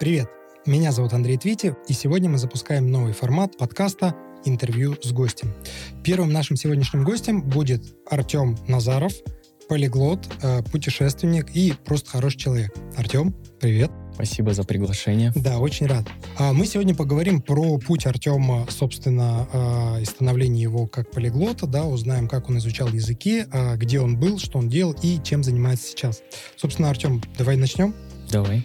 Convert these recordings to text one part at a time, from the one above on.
Привет, меня зовут Андрей Твитев, и сегодня мы запускаем новый формат подкаста «Интервью с гостем». Первым нашим сегодняшним гостем будет Артем Назаров, полиглот, э, путешественник и просто хороший человек. Артем, привет. Спасибо за приглашение. Да, очень рад. А мы сегодня поговорим про путь Артема, собственно, э, и становление его как полиглота, да, узнаем, как он изучал языки, э, где он был, что он делал и чем занимается сейчас. Собственно, Артем, давай начнем. Давай.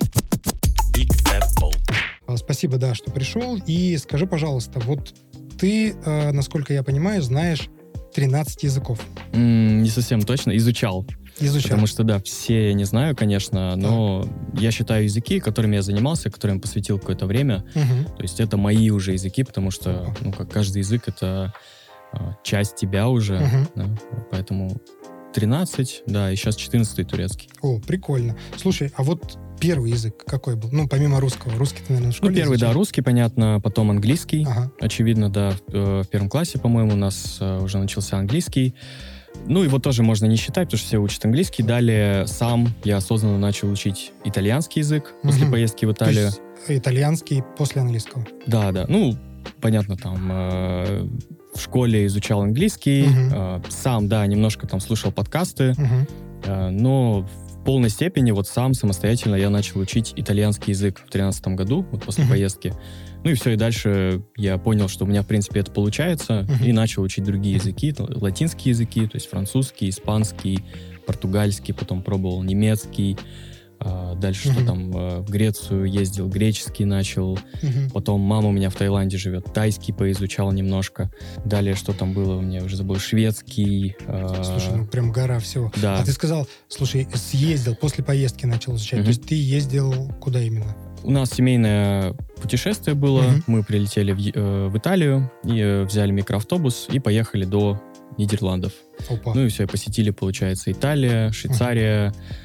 А, спасибо, да, что пришел. И скажи, пожалуйста, вот ты, э, насколько я понимаю, знаешь 13 языков. М, Не совсем точно. Изучал. Изучал. Потому что, да, все я не знаю, конечно, но я считаю языки, которыми я занимался, которым посвятил какое-то время, Мгм. то есть это мои уже языки, потому что, ну, как каждый язык — это а, часть тебя уже, Мгм. да, поэтому 13, да, и сейчас 14 турецкий. О, прикольно. Слушай, а вот первый язык какой был? Ну, помимо русского. Русский ты, наверное, в Ну, школе первый, да, изучал? русский, понятно, потом английский. Ага. Очевидно, да, в, э, в первом классе, по-моему, у нас э, уже начался английский. Ну, его тоже можно не считать, потому что все учат английский. Далее сам я осознанно начал учить итальянский язык после Мгм. поездки в То Италию. есть итальянский после английского. Да, да. Ну, понятно, там э, в школе изучал английский. Мгм. э, сам, да, немножко там слушал подкасты. Мгм. э, но полной степени вот сам самостоятельно я начал учить итальянский язык в 2013 году, вот после Мгм. поездки. Ну и все, и дальше я понял, что у меня, в принципе, это получается, Мгм. и начал учить другие языки, латинские языки, то есть французский, испанский, португальский, потом пробовал немецкий, а, дальше что Мгм. там, э, в Грецию ездил, греческий начал, Мгм. потом мама у меня в Таиланде живет, тайский поизучал немножко, далее что там было у меня, уже забыл, шведский. э, Слушай, ну прям гора всего. да. А ты сказал, слушай, съездил, после поездки начал изучать. Мгм. То есть ты ездил куда именно? У нас семейное путешествие было. Мгм. Мы прилетели в, э, в Италию и э, взяли микроавтобус и поехали до Нидерландов. Опа. Ну и все, посетили, получается, Италия, Швейцария, э,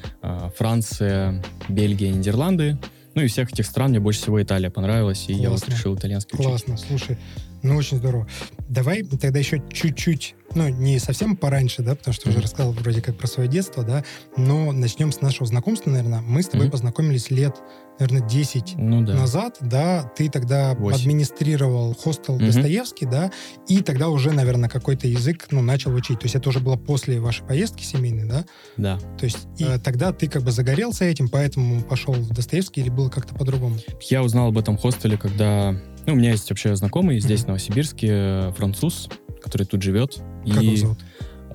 Франция, Бельгия, Нидерланды. Ну и всех этих стран мне больше всего Италия понравилась, и я вот Классно. решил итальянский учить. Классно, слушай, ну очень здорово. Давай тогда еще чуть-чуть, ну не совсем пораньше, да, потому что уже Мгм. рассказал вроде как про свое детство, да, но начнем с нашего знакомства, наверное. Мы с тобой Мгм. познакомились лет, наверное, 10 Ну да. назад, да, ты тогда Восемь. администрировал хостел Мгм. Достоевский, да, и тогда уже, наверное, какой-то язык, ну, начал учить. То есть это уже было после вашей поездки семейной, да? Да. То есть и э, тогда ты как бы загорелся этим, поэтому пошел в Достоевский или было как-то по-другому? Я узнал об этом хостеле, когда... Ну, у меня есть вообще знакомый здесь, Мгм. в Новосибирске, э, француз, который тут живет. Как и его зовут?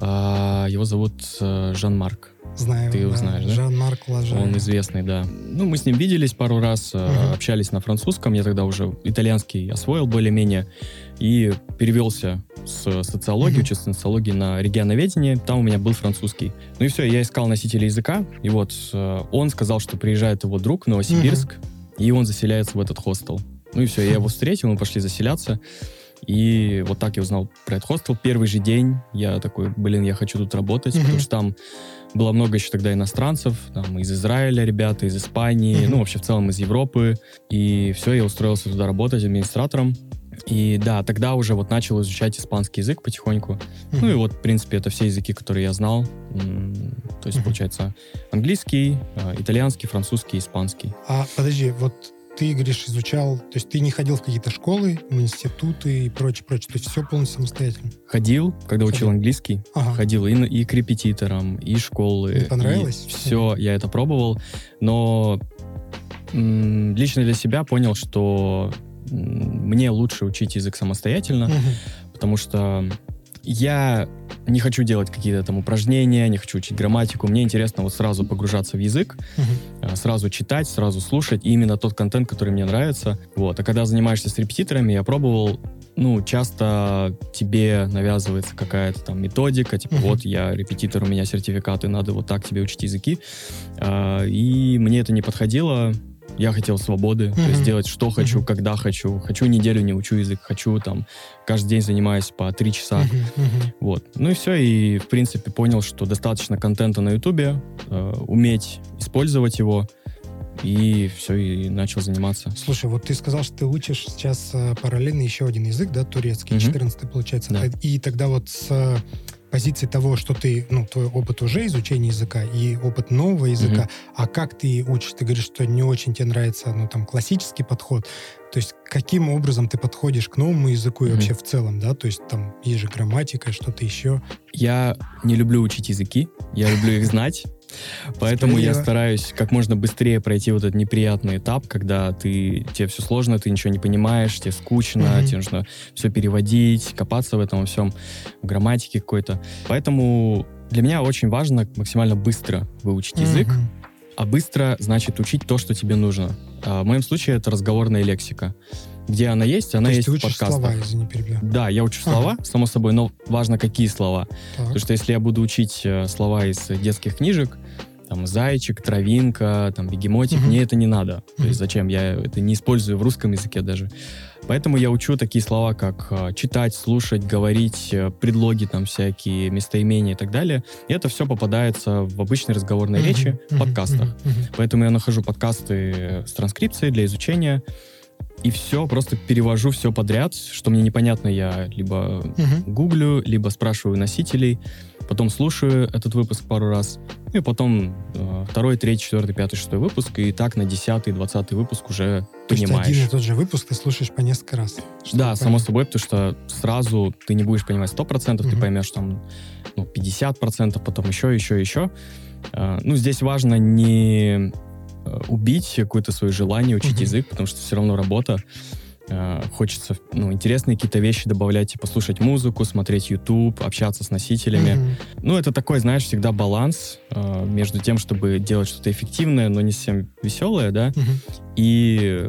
а, его зовут э, Жан-Марк. Знаю. Ты его да. знаешь, да? Жан-Марк Лажа. Он известный, да. Ну, мы с ним виделись пару раз, Мгм. общались на французском. Я тогда уже итальянский освоил более-менее и перевелся с социологии, Мгм. учился социологии на регионоведение. Там у меня был французский. Ну и все, я искал носителя языка. И вот он сказал, что приезжает его друг в Новосибирск, и он заселяется в этот хостел. Ну и все, я его встретил, мы пошли заселяться. И вот так я узнал про этот хостел. Первый же день я такой, блин, я хочу тут работать, Мгм. потому что там было много еще тогда иностранцев, там из Израиля ребята, из Испании, Мгм. ну вообще в целом из Европы. И все, я устроился туда работать администратором. И да, тогда уже вот начал изучать испанский язык потихоньку. Мгм. Ну и вот, в принципе, это все языки, которые я знал. То есть, получается, английский, э, итальянский, французский, испанский. А подожди, вот ты, говоришь, изучал, то есть ты не ходил в какие-то школы, в институты и прочее, прочее, то есть все полностью самостоятельно? Ходил, когда учил Ходил. английский, Ага. ходил и, и к репетиторам, и школы. Не понравилось? Все, я это пробовал, но м, лично для себя понял, что м, мне лучше учить язык самостоятельно, Мгм. потому что я не хочу делать какие-то там упражнения, не хочу учить грамматику. Мне интересно вот сразу погружаться в язык, э, сразу читать, сразу слушать и именно тот контент, который мне нравится. Вот. А когда занимаешься с репетиторами, я пробовал, ну, часто тебе навязывается какая-то там методика, типа, Мгм. вот я репетитор, у меня сертификаты, надо вот так тебе учить языки. А, И мне это не подходило. Я хотел свободы, то есть делать что хочу, Мгм. когда хочу. Хочу неделю не учу язык, хочу там каждый день занимаюсь по три часа. Мгм. Вот. Ну и все, и в принципе понял, что достаточно контента на Ютубе, э, уметь использовать его, и все, и начал заниматься. Слушай, вот ты сказал, что ты учишь сейчас э, параллельно еще один язык, да, турецкий, Мгм. 14 получается. Да. А- И тогда вот с э, позиции того, что ты, ну, твой опыт уже изучения языка и опыт нового языка, угу. а как ты учишь? Ты говоришь, что не очень тебе нравится, ну, там, классический подход. То есть каким образом ты подходишь к новому языку и mm вообще в целом, да? То есть там есть же грамматика, что-то еще. Я не люблю учить языки, я люблю их знать. Поэтому я стараюсь как можно быстрее пройти вот этот неприятный этап, когда ты, тебе все сложно, ты ничего не понимаешь, тебе скучно, mm-hmm. тебе нужно все переводить, копаться в этом всем, в грамматике какой-то. Поэтому для меня очень важно максимально быстро выучить язык, mm-hmm. а быстро значит учить то, что тебе нужно. А в моем случае это разговорная лексика. Где она есть, она То есть, есть ты учишь слова, извини, перебью. Да, я учу слова, ага. само собой, но важно, какие слова. Так. Потому что если я буду учить э, слова из детских книжек, там, зайчик, травинка, там, бегемотик, угу. мне это не надо. Угу. То есть зачем? Я это не использую в русском языке даже. Поэтому я учу такие слова, как э, читать, слушать, говорить, э, предлоги там всякие, местоимения и так далее. И это все попадается в обычной разговорной речи в подкастах. Поэтому я нахожу подкасты с транскрипцией для изучения и все, просто перевожу все подряд, что мне непонятно, я либо uh гуглю, либо спрашиваю носителей, потом слушаю этот выпуск пару раз, и потом э, второй, третий, четвертый, пятый, шестой выпуск, и так на десятый, двадцатый выпуск уже То понимаешь. Есть один и тот же выпуск ты слушаешь по несколько раз. Да, само собой, потому что сразу ты не будешь понимать сто процентов, uh ты поймешь там ну, 50%, потом еще, еще, еще. Э, ну, здесь важно не убить какое-то свое желание учить mm-hmm. язык, потому что все равно работа. Э, хочется ну, интересные какие-то вещи добавлять, типа слушать музыку, смотреть YouTube, общаться с носителями. Mm-hmm. Ну, это такой, знаешь, всегда баланс э, между тем, чтобы делать что-то эффективное, но не совсем веселое, да, mm-hmm. и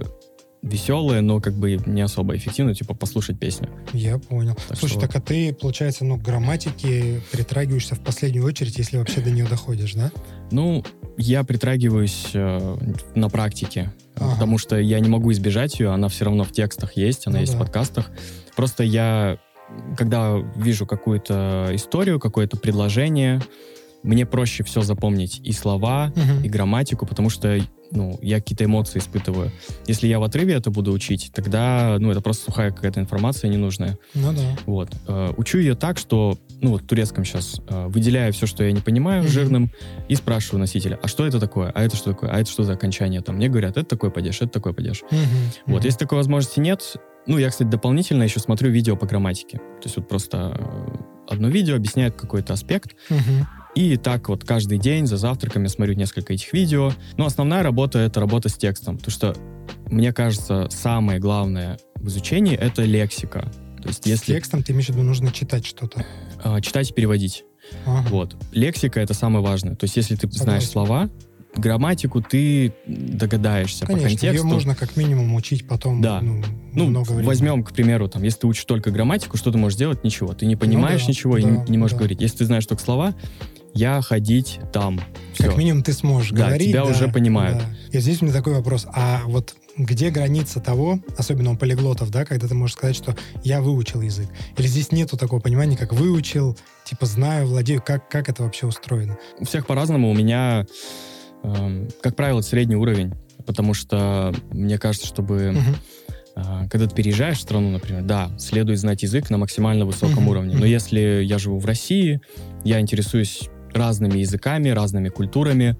веселое, но как бы не особо эффективно, типа послушать песню. Я понял. Так Слушай, что... так а ты, получается, ну, к грамматике притрагиваешься в последнюю очередь, если вообще до нее доходишь, да? Ну, я притрагиваюсь э, на практике, ага. потому что я не могу избежать ее, она все равно в текстах есть, она ну, есть да. в подкастах. Просто я, когда вижу какую-то историю, какое-то предложение, мне проще все запомнить и слова, угу. и грамматику, потому что ну, я какие-то эмоции испытываю. Если я в отрыве это буду учить, тогда, ну, это просто сухая какая-то информация ненужная. Ну да. Вот. Э, учу ее так, что, ну, вот в турецком сейчас э, выделяю все, что я не понимаю, mm-hmm. жирным, и спрашиваю носителя, а что это такое? А это что такое? А это что за окончание? Там мне говорят, это такой падеж, это такой падеж. Mm-hmm. Вот. Mm-hmm. Если такой возможности нет, ну, я, кстати, дополнительно еще смотрю видео по грамматике. То есть вот просто э, одно видео объясняет какой-то аспект, mm-hmm. И так вот каждый день за завтраком я смотрю несколько этих видео. Но основная работа — это работа с текстом. Потому что, мне кажется, самое главное в изучении — это лексика. То есть, если... С текстом ты имеешь в виду, нужно читать что-то? А, читать и переводить. Ага. Вот. Лексика — это самое важное. То есть, если ты Согласен. знаешь слова, грамматику ты догадаешься Конечно, по контексту. ее можно как минимум учить потом да. ну, ну, много времени. Возьмем, к примеру, там, если ты учишь только грамматику, что ты можешь делать? Ничего. Ты не понимаешь ну, да, ничего да, и не, не можешь да. говорить. Если ты знаешь только слова, я ходить там. Все. Как минимум ты сможешь да, говорить. тебя да, уже понимают. Да. И здесь у меня такой вопрос. А вот где граница того, особенно у полиглотов, да, когда ты можешь сказать, что я выучил язык? Или здесь нету такого понимания, как выучил, типа знаю, владею, как, как это вообще устроено? У всех по-разному. У меня, э, как правило, средний уровень, потому что мне кажется, чтобы... Угу когда ты переезжаешь в страну, например, да, следует знать язык на максимально высоком uh-huh, уровне. Но если я живу в России, я интересуюсь разными языками, разными культурами.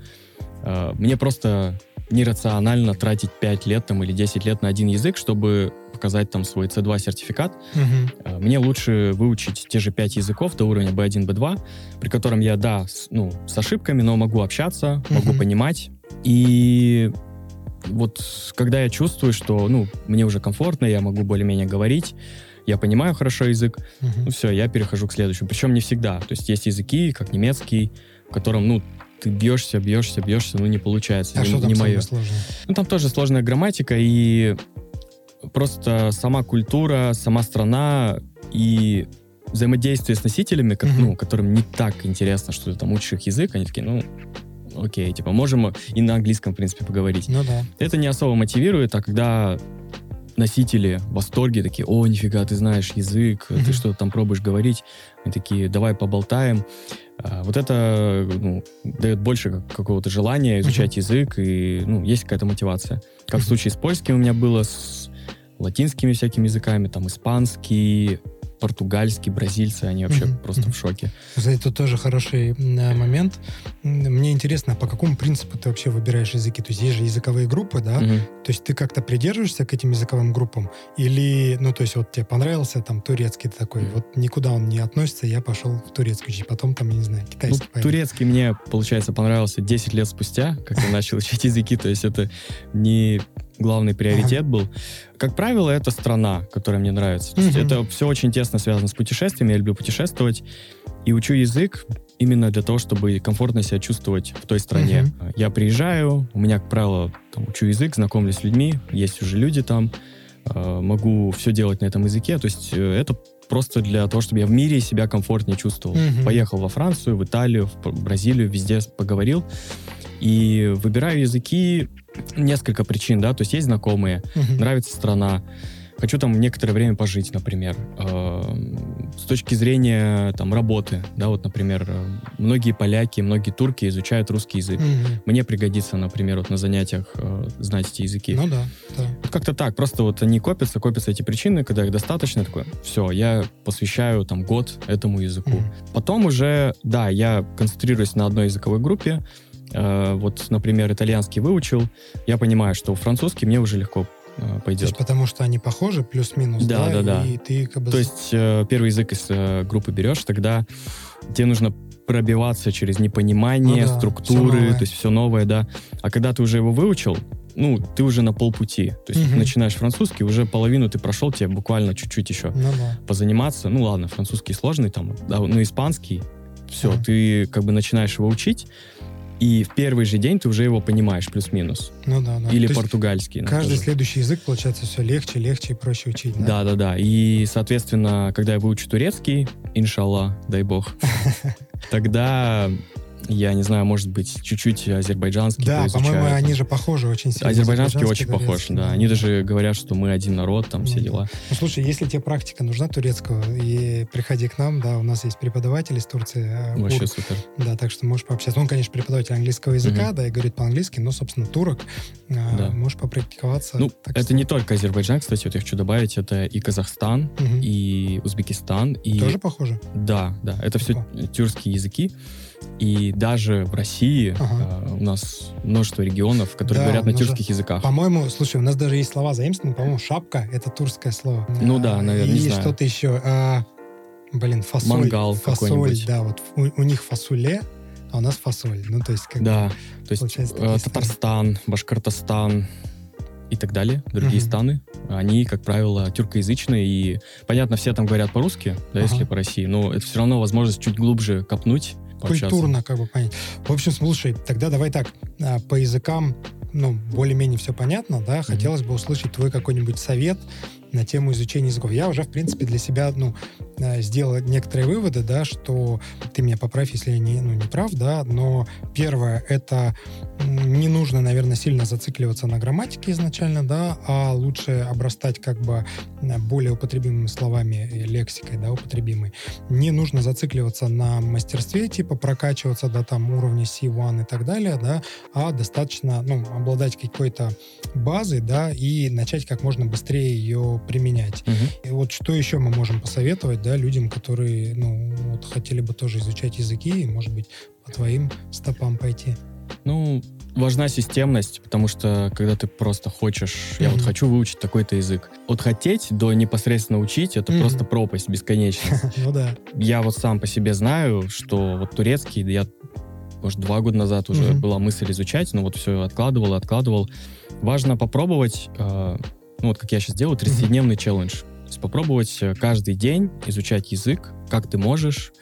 Э, мне просто нерационально тратить 5 лет там, или 10 лет на один язык, чтобы показать там свой C2 сертификат. Угу. Мне лучше выучить те же 5 языков до уровня B1, B2, при котором я, да, с, ну, с ошибками, но могу общаться, угу. могу понимать. И вот когда я чувствую, что, ну, мне уже комфортно, я могу более-менее говорить, я понимаю хорошо язык, uh ну все, я перехожу к следующему. Причем не всегда. То есть есть языки, как немецкий, в котором, ну, ты бьешься, бьешься, бьешься, ну не получается. А не, что там не мое. сложное? Ну там тоже сложная грамматика и просто сама культура, сама страна и взаимодействие с носителями, как, uh ну, которым не так интересно, что ты там учишь их язык, они такие, ну, окей, типа, можем и на английском, в принципе, поговорить. Ну да. Это не особо мотивирует, а когда носители в восторге, такие, о, нифига, ты знаешь язык, mm-hmm. ты что там пробуешь говорить, они такие, давай поболтаем. А, вот это ну, дает больше какого-то желания изучать mm-hmm. язык, и ну, есть какая-то мотивация. Как mm-hmm. в случае с польским у меня было, с латинскими всякими языками, там испанский, португальский, бразильцы, они вообще Мгм, просто мгм. в шоке. Кстати, тут тоже хороший м, момент. Мне интересно, по какому принципу ты вообще выбираешь языки? То есть есть же языковые группы, да? Мгм. То есть ты как-то придерживаешься к этим языковым группам? Или, ну, то есть вот тебе понравился там турецкий, ты такой, Мгм. вот никуда он не относится, я пошел в турецкий учить, потом там, я не знаю, Ну, китайский пойду. турецкий мне, получается, понравился 10 лет спустя, как я начал учить языки, то есть это не главный приоритет был. Как правило, это страна, которая мне нравится. То есть это все очень тесно связано с путешествиями, я люблю путешествовать, и учу язык именно для того, чтобы комфортно себя чувствовать в той стране. Я приезжаю, у меня, как правило, там, учу язык, знакомлюсь с людьми, есть уже люди там, э, могу все делать на этом языке, то есть э, это просто для того, чтобы я в мире себя комфортнее чувствовал. Мгм. Поехал во Францию, в Италию, в Бразилию, везде поговорил. И выбираю языки несколько причин, да, то есть есть знакомые, Мгм. нравится страна, хочу там некоторое время пожить, например. С точки зрения там работы, да, вот, например, э, многие поляки, многие турки изучают русский язык. Мгм. Мне пригодится, например, вот на занятиях э, знать эти языки. Ну да, да. Вот Как-то так, просто вот они копятся, копятся эти причины, когда их достаточно, такой, все, я посвящаю там год этому языку. Мгм. Потом уже, да, я концентрируюсь на одной языковой группе. Э, вот, например, итальянский выучил. Я понимаю, что французский мне уже легко э, То пойдет. есть потому что они похожи, плюс-минус, Да, да? да, да. И ты как бы... То есть э, первый язык из э, группы берешь, тогда тебе нужно пробиваться через непонимание, Ну да, структуры, то есть все новое, да. А когда ты уже его выучил, ну, ты уже на полпути. То есть Мгм. начинаешь французский, уже половину ты прошел, тебе буквально чуть-чуть еще Ну да. позаниматься. Ну ладно, французский сложный там, да, ну испанский, все, Ага. ты как бы начинаешь его учить, и в первый же день ты уже его понимаешь плюс-минус. Ну да, да. Или То португальский. ну, Каждый тоже. следующий язык, получается, все легче, легче и проще учить, да? Да, да, да. И, соответственно, когда я выучу турецкий, иншаллах, дай бог, тогда я не знаю, может быть, чуть-чуть азербайджанский Да, по-моему, они же похожи очень сильно. Азербайджанский очень турецкий, похож, да. Они даже говорят, что мы один народ, там все Ну, дела. Ну, слушай, если тебе практика нужна турецкого, и приходи к нам, да, у нас есть преподаватель из Турции. э, Вообще Ур. супер. Да, так что можешь пообщаться. Он, конечно, преподаватель английского языка, Мгм. да, и говорит по-английски, но, собственно, турок. э, Да. Можешь попрактиковаться. Ну, это что- не только Азербайджан, кстати, вот я хочу добавить, это и Казахстан, Мгм. и Узбекистан, и... Тоже похоже? Да, да, это все тюркские языки. И даже в России Ага. э, у нас множество регионов, которые Да, говорят на нас же- тюркских языках. По-моему, слушай, у нас даже есть слова заимствованы, по-моему, шапка — это турское слово. Ну А, да, наверное, не И знаю. что-то еще. а, блин, фасоль. Мангал Фасоль, да, вот у, у них фасуле, а у нас фасоль. Ну, то есть, как Да, то есть э. Татарстан, Башкортостан и так далее, другие Мгм. страны, они, как правило, тюркоязычные, и, понятно, все там говорят по-русски, да, если Ага. по России, но это все равно возможность чуть глубже копнуть, пообщаться. культурно как бы понять. В общем, слушай, тогда давай так, а, по языкам, ну, более-менее все понятно, да, хотелось бы услышать твой какой-нибудь совет на тему изучения языков. Я уже, в принципе, для себя, ну, э, сделал некоторые выводы, да, что ты меня поправь, если я не, ну, не прав, да, но первое, это не нужно, наверное, сильно зацикливаться на грамматике изначально, да, а лучше обрастать как бы более употребимыми словами лексикой, да, употребимой. Не нужно зацикливаться на мастерстве, типа прокачиваться до там уровня C1 и так далее, да, а достаточно, ну, обладать какой-то базой, да, и начать как можно быстрее ее применять. Мгм. И вот что еще мы можем посоветовать, да, людям, которые, ну, вот хотели бы тоже изучать языки, и, может быть, по твоим стопам пойти. Ну, важна системность, потому что когда ты просто хочешь, я вот хочу выучить такой-то язык. От хотеть до непосредственно учить, это Мгм. просто пропасть бесконечная. Ну да. Я вот сам по себе знаю, что вот турецкий, я, может, два года назад уже была мысль изучать, но вот все откладывал, откладывал. Важно попробовать, э, ну вот как я сейчас делаю, 30-дневный челлендж. То есть попробовать э, каждый день изучать язык, как ты можешь,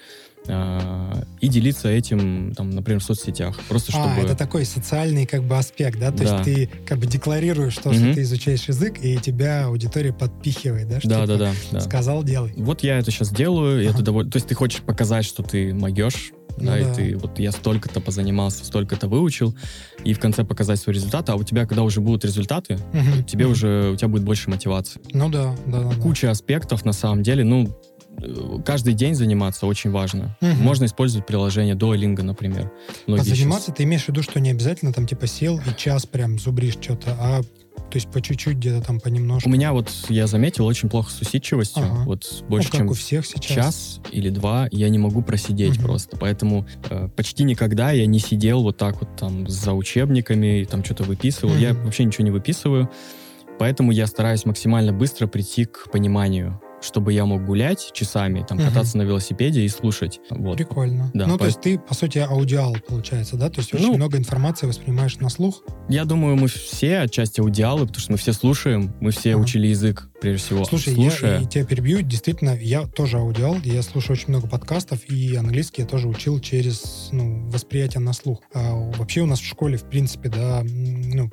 и делиться этим, там, например, в соцсетях. Просто чтобы... А, это такой социальный как бы аспект, да? То Да. есть ты как бы декларируешь то, что Мгм. ты изучаешь язык, и тебя аудитория подпихивает, да? что Да, да, да, да. Сказал, делай. Вот я это сейчас делаю, Ага. это довольно... То есть ты хочешь показать, что ты могешь, Ну да, да. и ты вот я столько-то позанимался, столько-то выучил, и в конце показать свой результат, а у тебя, когда уже будут результаты, Мгм. тебе Мгм. уже, у тебя будет больше мотивации. Ну да, да, да. да. Куча аспектов, на самом деле, ну, каждый день заниматься очень важно. Мгм. Можно использовать приложение Duolingo, например. А заниматься ты имеешь в виду, что не обязательно там типа сел и час прям зубришь что-то, а то есть по чуть-чуть где-то там понемножку? У меня вот, я заметил, очень плохо с усидчивостью. Ага. Вот больше, ну, чем у всех сейчас. час или два я не могу просидеть Мгм. просто. Поэтому э, почти никогда я не сидел вот так вот там за учебниками и там что-то выписывал. Я Мгм. вообще ничего не выписываю. Поэтому я стараюсь максимально быстро прийти к пониманию, чтобы я мог гулять часами, там Мгм. кататься на велосипеде и слушать. Вот. Прикольно. Да, ну, то поэт- есть ты, по сути, аудиал, получается, да? То есть очень Ну, много информации воспринимаешь на слух. Я думаю, мы все отчасти аудиалы, потому что мы все слушаем, мы все Ага. учили язык, прежде всего, Слушай, слушая. я и тебя перебью. Действительно, я тоже аудиал. Я слушаю очень много подкастов, и английский я тоже учил через ну, восприятие на слух. А вообще у нас в школе, в принципе, да, ну,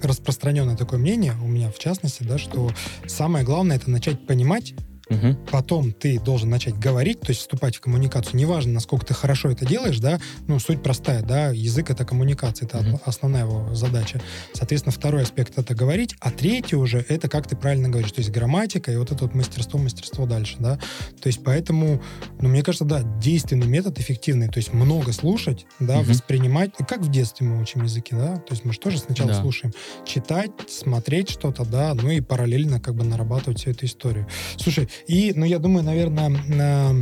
распространенное такое мнение, у меня в частности, да, что самое главное это начать понимать, Мгм. потом ты должен начать говорить, то есть вступать в коммуникацию. Неважно, насколько ты хорошо это делаешь, да, ну, суть простая, да, язык — это коммуникация, это Мгм. основная его задача. Соответственно, второй аспект — это говорить, а третий уже — это как ты правильно говоришь, то есть грамматика и вот это вот мастерство, мастерство дальше, да. То есть поэтому, ну, мне кажется, да, действенный метод эффективный, то есть много слушать, да, Мгм. воспринимать, как в детстве мы учим языки, да, то есть мы же тоже сначала Да. слушаем, читать, смотреть что-то, да, ну и параллельно как бы нарабатывать всю эту историю. Слушай, и, ну, я думаю, наверное, на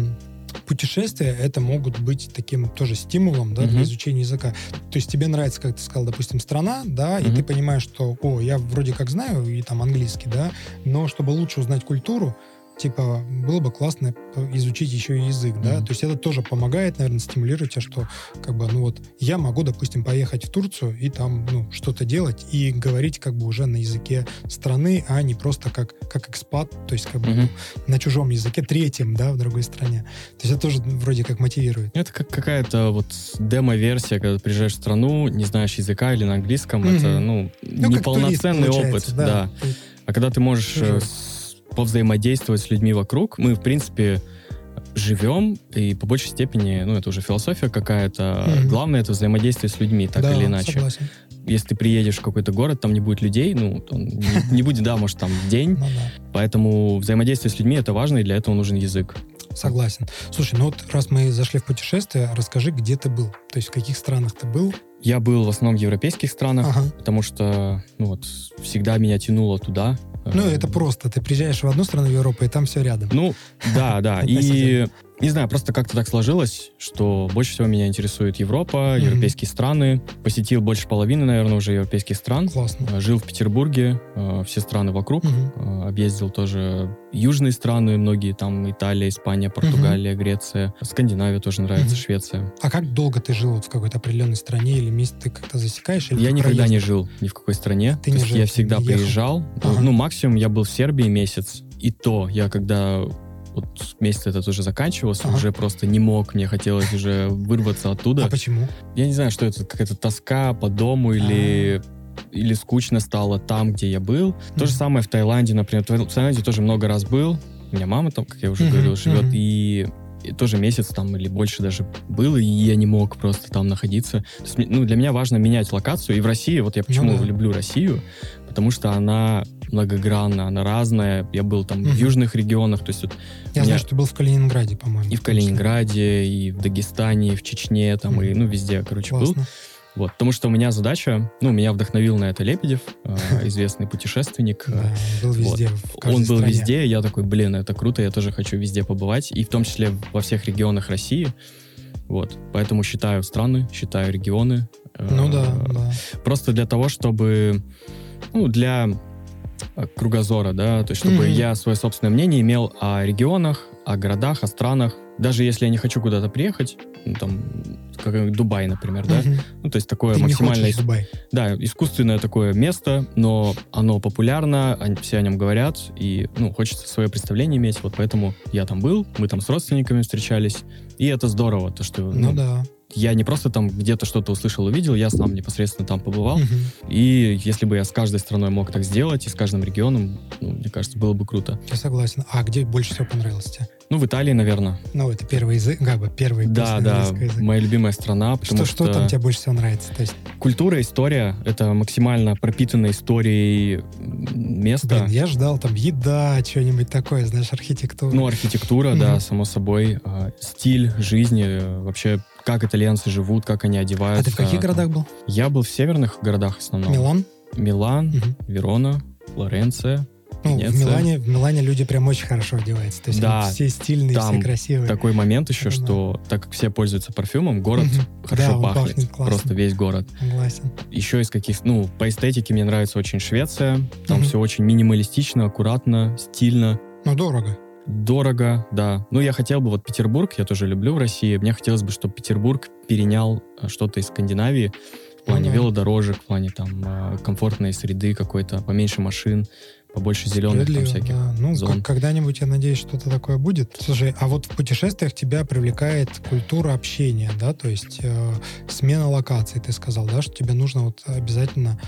путешествия это могут быть таким тоже стимулом да, для Мгм. изучения языка. То есть тебе нравится, как ты сказал, допустим, страна, да, и Мгм. ты понимаешь, что, о, я вроде как знаю и там английский, да, но чтобы лучше узнать культуру, типа, было бы классно изучить еще и язык, да, Мгм. то есть это тоже помогает, наверное, стимулировать тебя, что, как бы, ну вот, я могу, допустим, поехать в Турцию и там, ну, что-то делать и говорить, как бы, уже на языке страны, а не просто как, как экспат, то есть, как бы, Мгм. на чужом языке, третьем, да, в другой стране. То есть это тоже вроде как мотивирует. Это как какая-то вот демо-версия, когда ты приезжаешь в страну, не знаешь языка или на английском, Мгм. это, ну, Ну, турист, неполноценный получается, опыт, да. А когда ты можешь э, Чужой. с- повзаимодействовать с людьми вокруг, мы, в принципе, живем, и по большей степени, ну, это уже философия какая-то. Мгм. Главное — это взаимодействие с людьми, так Да, или иначе. согласен. Если ты приедешь в какой-то город, там не будет людей, ну, не, не будет, да, может, там день, Ну да. поэтому взаимодействие с людьми — это важно, и для этого нужен язык. Согласен. Слушай, ну вот раз мы зашли в путешествие, расскажи, где ты был? То есть в каких странах ты был? Я был в основном в европейских странах, Ага. потому что, ну, вот, всегда меня тянуло туда. Ну, Э, это просто. Ты приезжаешь в одну страну Европы, и там все рядом. Ну, да, да. И. не знаю, просто как-то так сложилось, что больше всего меня интересует Европа, Мгм. европейские страны. Посетил больше половины, наверное, уже европейских стран. Классно. Э, Жил в Петербурге, э, все страны вокруг. Э, Объездил тоже южные страны, многие там Италия, Испания, Португалия, Греция. Скандинавия тоже нравится, Мгм. Швеция. А как долго ты жил вот в какой-то определенной стране или месте ты как-то засекаешь? Или Я никогда не проездом? жил ни в какой стране. Ты То не жил, я всегда не приезжал. Ага. Ну, максимум я был в Сербии месяц. И то я когда вот месяц этот уже заканчивался, Ага. уже просто не мог, мне хотелось уже вырваться оттуда. А почему? Я не знаю, что это, какая-то тоска по дому или или скучно стало там, где я был. То же самое в Таиланде, например. В Таиланде тоже много раз был. У меня мама там, как я уже говорил, живет. И, и тоже месяц там или больше даже был, и я не мог просто там находиться. То есть, ну, для меня важно менять локацию. И в России, вот я почему Ну да. люблю Россию, потому что она многогранна, она разная. Я был там Мгм. в южных регионах, то есть вот Я Меня- знаю, что ты был в Калининграде, по-моему. и в Калининграде, и в Дагестане, и в Чечне, там, и, Мгм. ну, везде, короче, был. Вот, потому что у меня задача, ну, меня вдохновил на это Лебедев, э, известный путешественник. Да, он был везде, Он был стране. везде, я такой, блин, это круто, я тоже хочу везде побывать, и в том числе во всех регионах России. Вот, поэтому считаю страны, считаю регионы. э, Ну да, да. Просто для того, чтобы, ну, для э, кругозора, да, то есть чтобы я свое собственное мнение имел о регионах, о городах, о странах. Даже если я не хочу куда-то приехать, ну, там, как Дубай, например, да, ну, то есть такое Ты не максимально хочешь в Дубай. да, искусственное такое место, но оно популярно, они- все о нем говорят, и, ну, хочется свое представление иметь, вот поэтому я там был, мы там с родственниками встречались, и это здорово, то, что Ну ну, да. Я не просто там где-то что-то услышал, увидел, я сам непосредственно там побывал, Мгм. и если бы я с каждой страной мог так сделать, и с каждым регионом, ну, мне кажется, было бы круто. Я согласен. А где больше всего понравилось тебе? Ну, в Италии, наверное. Ну, это первый язык, как бы первый Да, да, языка. моя любимая страна, Что, что что... там тебе больше всего нравится? То есть, Культура, история — это максимально пропитанная историей место. блин, я ждал там еда, что-нибудь такое, знаешь, архитектура. Ну, архитектура, да, само собой. а, Стиль жизни, э, вообще, как итальянцы живут, как они а одеваются. ты в каких городах был? Я был в северных городах в основном. Милан? Милан, Мгм. Верона, Флоренция. Ну, в. Милане, в Милане люди прям очень хорошо одеваются. То есть Да, все стильные, там все красивые. Такой момент еще, что так как все пользуются парфюмом, город Мгм. хорошо Да, пахнет. пахнет классно. Просто весь город. Согласен. Еще из каких, ну, по эстетике мне нравится очень Швеция. Там Мгм. все очень минималистично, аккуратно, стильно. Ну, дорого. Дорого, да. Ну, я хотел бы, вот Петербург, я тоже люблю в России. Мне хотелось бы, чтобы Петербург перенял э, что-то из Скандинавии в плане да. велодорожек, в плане там э, комфортной среды какой-то, поменьше машин, побольше зеленых там всяких. да. Ну, зон. когда-нибудь, я надеюсь, что-то такое будет. Слушай, а вот в путешествиях тебя привлекает культура общения, да, то есть э, смена локаций, ты сказал, да, что тебе нужно вот обязательно...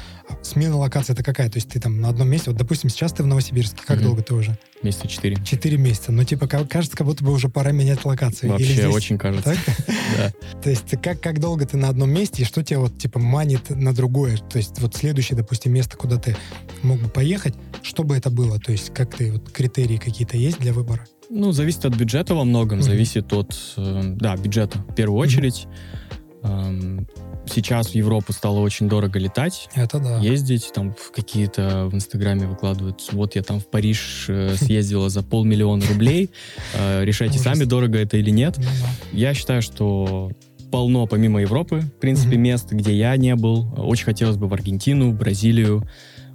Смена локации это какая? То есть ты там на одном месте, вот, допустим, сейчас ты в Новосибирске, как Мгм. долго ты уже? Месяца четыре. Четыре месяца. Ну, типа, ка- кажется, как будто бы уже пора менять локацию. Вообще здесь очень кажется. Да. То есть ты как, как долго ты на одном месте, и что тебя вот, типа, манит на другое? То есть вот следующее, допустим, место, куда ты мог бы поехать, что бы это было? То есть как ты, вот критерии какие-то есть для выбора? Ну, зависит от бюджета во многом, Мгм. зависит от, э, да, бюджета в первую очередь. Эм, Сейчас в Европу стало очень дорого летать, Это да. ездить, там в какие-то в Инстаграме выкладывают, вот я там в Париж э, съездила за полмиллиона рублей, Э, решайте Ужас. сами, дорого это или нет. Ну да. Я считаю, что полно, помимо Европы, в принципе, мест, где я не был. Очень хотелось бы в Аргентину, в Бразилию,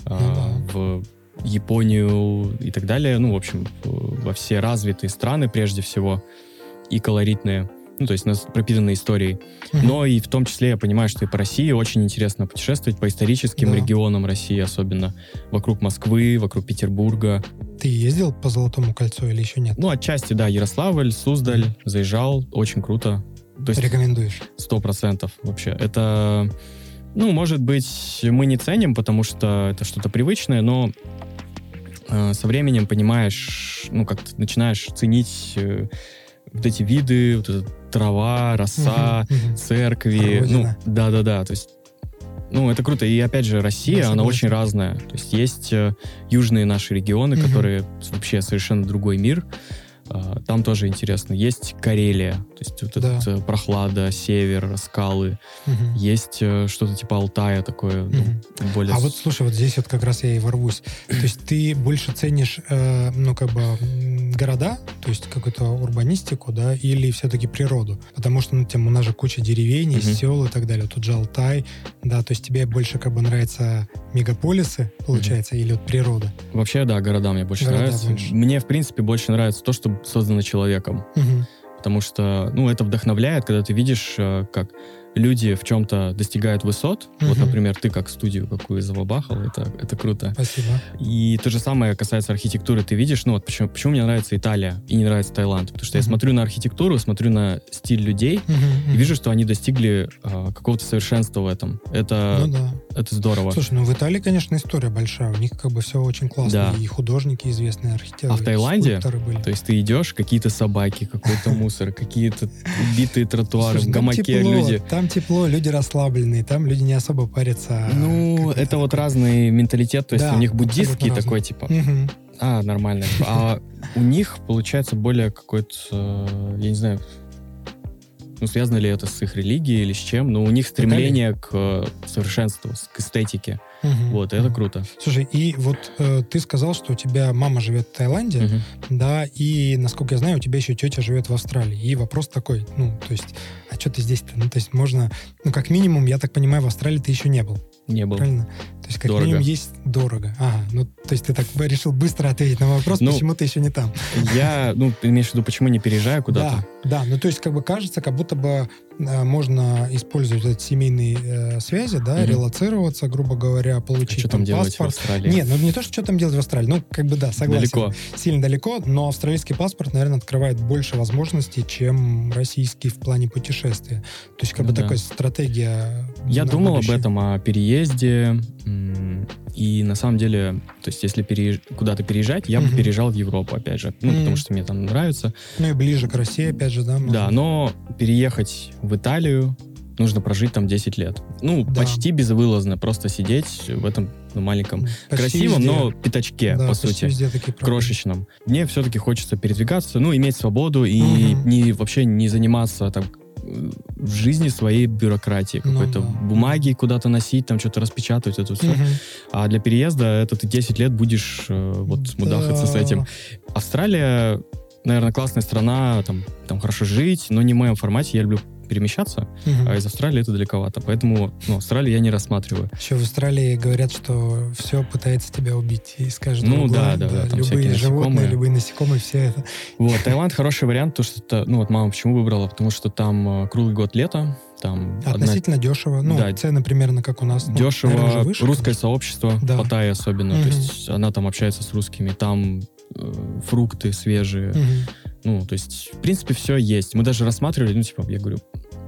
э, Ну в Японию и так далее. Ну, в общем, во все развитые страны прежде всего и колоритные. Ну, то есть нас пропитанные историей. Но и в том числе я понимаю, что и по России очень интересно путешествовать, по историческим Да. регионам России особенно. Вокруг Москвы, вокруг Петербурга. Ты ездил по Золотому кольцу или еще нет? Ну, отчасти, да, Ярославль, Суздаль, заезжал, очень круто. То есть Рекомендуешь? Сто процентов вообще. Это, ну, может быть, мы не ценим, потому что это что-то привычное, но э, со временем понимаешь, ну, как ты начинаешь ценить э, вот эти виды, вот эта трава, роса, церкви. Родина. Ну, да-да-да, то есть ну, это круто. И опять же, Россия, Да, она согласен. очень разная. То есть есть э, южные наши регионы, Мгм. которые вообще совершенно другой мир. А, Там тоже интересно. Есть Карелия, то есть вот Да. эта прохлада, север, скалы. Мгм. Есть э, что-то типа Алтая такое, ну, Мгм. более... А вот слушай, вот здесь вот как раз я и ворвусь. То есть ты больше ценишь, э, ну, как бы, города, то есть какую-то урбанистику, да, или все-таки природу? Потому что, ну, тем, у нас же куча деревень, Мгм. сел и так далее. Тут же Алтай, да, то есть тебе больше как бы нравятся мегаполисы, получается, или вот природа? Вообще, да, города мне больше Города нравятся. больше. Мне, в принципе, больше нравится то, что создано человеком. Мгм. Потому что, ну, это вдохновляет, когда ты видишь, э, как люди в чем-то достигают высот. Вот, Мгм. например, ты как студию какую забабахал, это, это круто. Спасибо. И то же самое касается архитектуры. Ты видишь, ну вот почему, почему мне нравится Италия и не нравится Таиланд? Потому что я Мгм. смотрю на архитектуру, смотрю на стиль людей Мгм, и вижу, что они достигли э, какого-то совершенства в этом. Это, Ну да. это здорово. Слушай, ну в Италии, конечно, история большая. У них как бы все очень классно. Да. И художники известные, архитекторы. А в Таиланде? были. То есть ты идешь, какие-то собаки, какой-то мусор, какие-то убитые тротуары, в там гамаке люди. Там тепло, люди расслабленные, там люди не особо парятся. Ну, как это вот разный менталитет, то есть Да, у них буддистский такой, типа, Мгм. а, нормально. А у них получается более какой-то, э, я не знаю, ну, связано ли это с их религией или с чем, но у них стремление к э, совершенству, к эстетике. Мгм. Вот, это круто. Слушай, и вот э, ты сказал, что у тебя мама живет в Таиланде, Мгм. да, и, насколько я знаю, у тебя еще тетя живет в Австралии. И вопрос такой, ну, то есть, а что ты здесь-то? Ну, то есть можно, ну, как минимум, я так понимаю, в Австралии ты еще не был, Не был. правильно? То есть, как Дорого. минимум, есть дорого. Ага, ну, то есть ты так бы решил быстро ответить на вопрос, Ну, почему ты еще не там. Я, ну, имеешь в виду, почему не переезжаю куда-то? Да, да, ну то есть как бы кажется, как будто бы э, можно использовать эти семейные э, связи, да, Мгм. релацироваться, грубо говоря, А получить что там делать в паспорт. Австралии? Нет, ну не то, что что там делать в Австралии, ну как бы да, согласен. Далеко. Сильно далеко, но австралийский паспорт, наверное, открывает больше возможностей, чем российский в плане путешествия. То есть как бы Ну да. такая стратегия. Я на думал будущее. об этом, о переезде. И на самом деле, то есть если переезж- куда-то переезжать, я бы Мгм. переезжал в Европу, опять же. Ну, Мгм. потому что мне там нравится. Ну и ближе к России, опять же, да. Да, можно. но переехать в Италию нужно прожить там 10 лет. Ну, Да. почти безвылазно, просто сидеть в этом ну, маленьком, Почти красивом, везде. но пятачке, Да, по сути. везде такие проблемы. крошечном. Мне все-таки хочется передвигаться, ну, иметь свободу и Мгм. не, вообще не заниматься там в жизни своей бюрократии, Ну какой-то да. бумаги куда-то носить, там что-то распечатывать, это все. Мгм. А для переезда это ты 10 лет будешь э, вот мудахаться с Да. этим. Австралия, наверное, классная страна, там, там хорошо жить, но не в моем формате. Я люблю перемещаться, Мгм. а из Австралии это далековато. Поэтому ну, Австралию я не рассматриваю. Еще в Австралии говорят, что все пытается тебя убить из каждого Ну угла. да, да, да, там любые животные, насекомые. любые насекомые, все это. Вот, Таиланд хороший вариант, то что это, ну вот мама почему выбрала, потому что там э, круглый год лето, там одна- Относительно дешево. Ну, Да. цены примерно как у нас. Ну, дешево, наверное, уже выше, русское конечно. сообщество, Да. Паттайя особенно, Мгм. то есть она там общается с русскими, там э, фрукты свежие, Мгм. Ну, то есть, в принципе, все есть. Мы даже рассматривали, ну, типа, я говорю,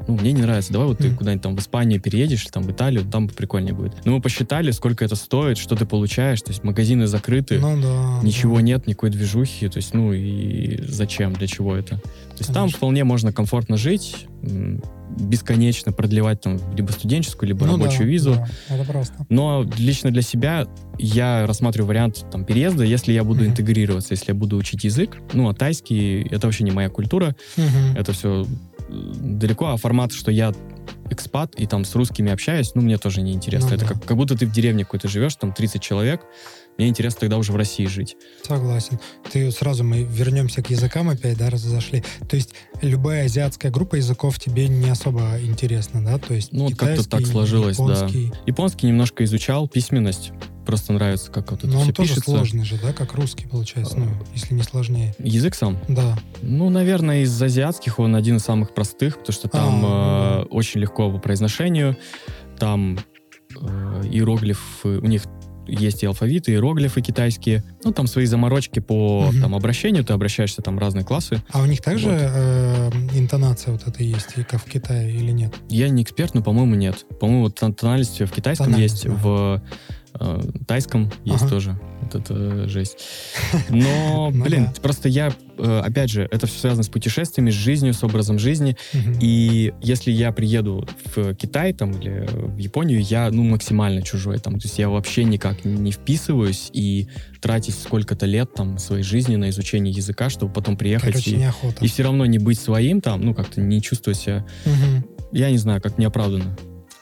ну, мне не нравится, давай вот ты Мгм. куда-нибудь там в Испанию переедешь, там в Италию, там прикольнее будет. Но мы посчитали, сколько это стоит, что ты получаешь, то есть магазины закрыты, Ну да. ничего да. нет, никакой движухи, то есть, ну, и зачем, для чего это? То есть там Конечно. вполне можно комфортно жить, бесконечно продлевать там либо студенческую, либо Ну да, рабочую визу. да, это просто. Но лично для себя я рассматриваю вариант там переезда, если я буду Мгм. интегрироваться, если я буду учить язык. Ну, а тайский — это вообще не моя культура, Мгм. это все далеко, а формат, что я экспат и там с русскими общаюсь, ну, мне тоже не интересно. Ну это да. как, как будто ты в деревне какой-то живешь, там 30 человек, мне интересно тогда уже в России жить. Согласен. Ты сразу мы вернемся к языкам опять, да, раз зашли. То есть любая азиатская группа языков тебе не особо интересна, да? То есть Ну, как-то так сложилось, да. японский. Японский немножко изучал, письменность, просто нравится, как вот это Но он все тоже пишется. сложный же, да, как русский получается, ну, если не сложнее. Язык сам. Да. Ну, наверное, из азиатских он один из самых простых, потому что там А, э, очень легко по произношению. Там э, иероглифы, у них есть и алфавиты, и иероглифы китайские. Ну, там свои заморочки по Мгм. там, обращению, ты обращаешься, там разные классы. А у них также Вот. э, интонация вот эта есть, как в Китае или нет? Я не эксперт, но, по-моему, нет. По-моему, вот тон- тональность в китайском Тональность, есть, ага. в э, тайском есть Ага. тоже. Вот это жесть. Но, Ну блин, да. просто я, э, опять же, это все связано с путешествиями, с жизнью, с образом жизни. Мгм. И если я приеду в Китай там или в Японию, я ну максимально чужой там, то есть я вообще никак не вписываюсь и тратить сколько-то лет там своей жизни на изучение языка, чтобы потом приехать Короче, и, неохота. и все равно не быть своим там, ну как-то не чувствовать себя, Мгм. я не знаю, как неоправданно.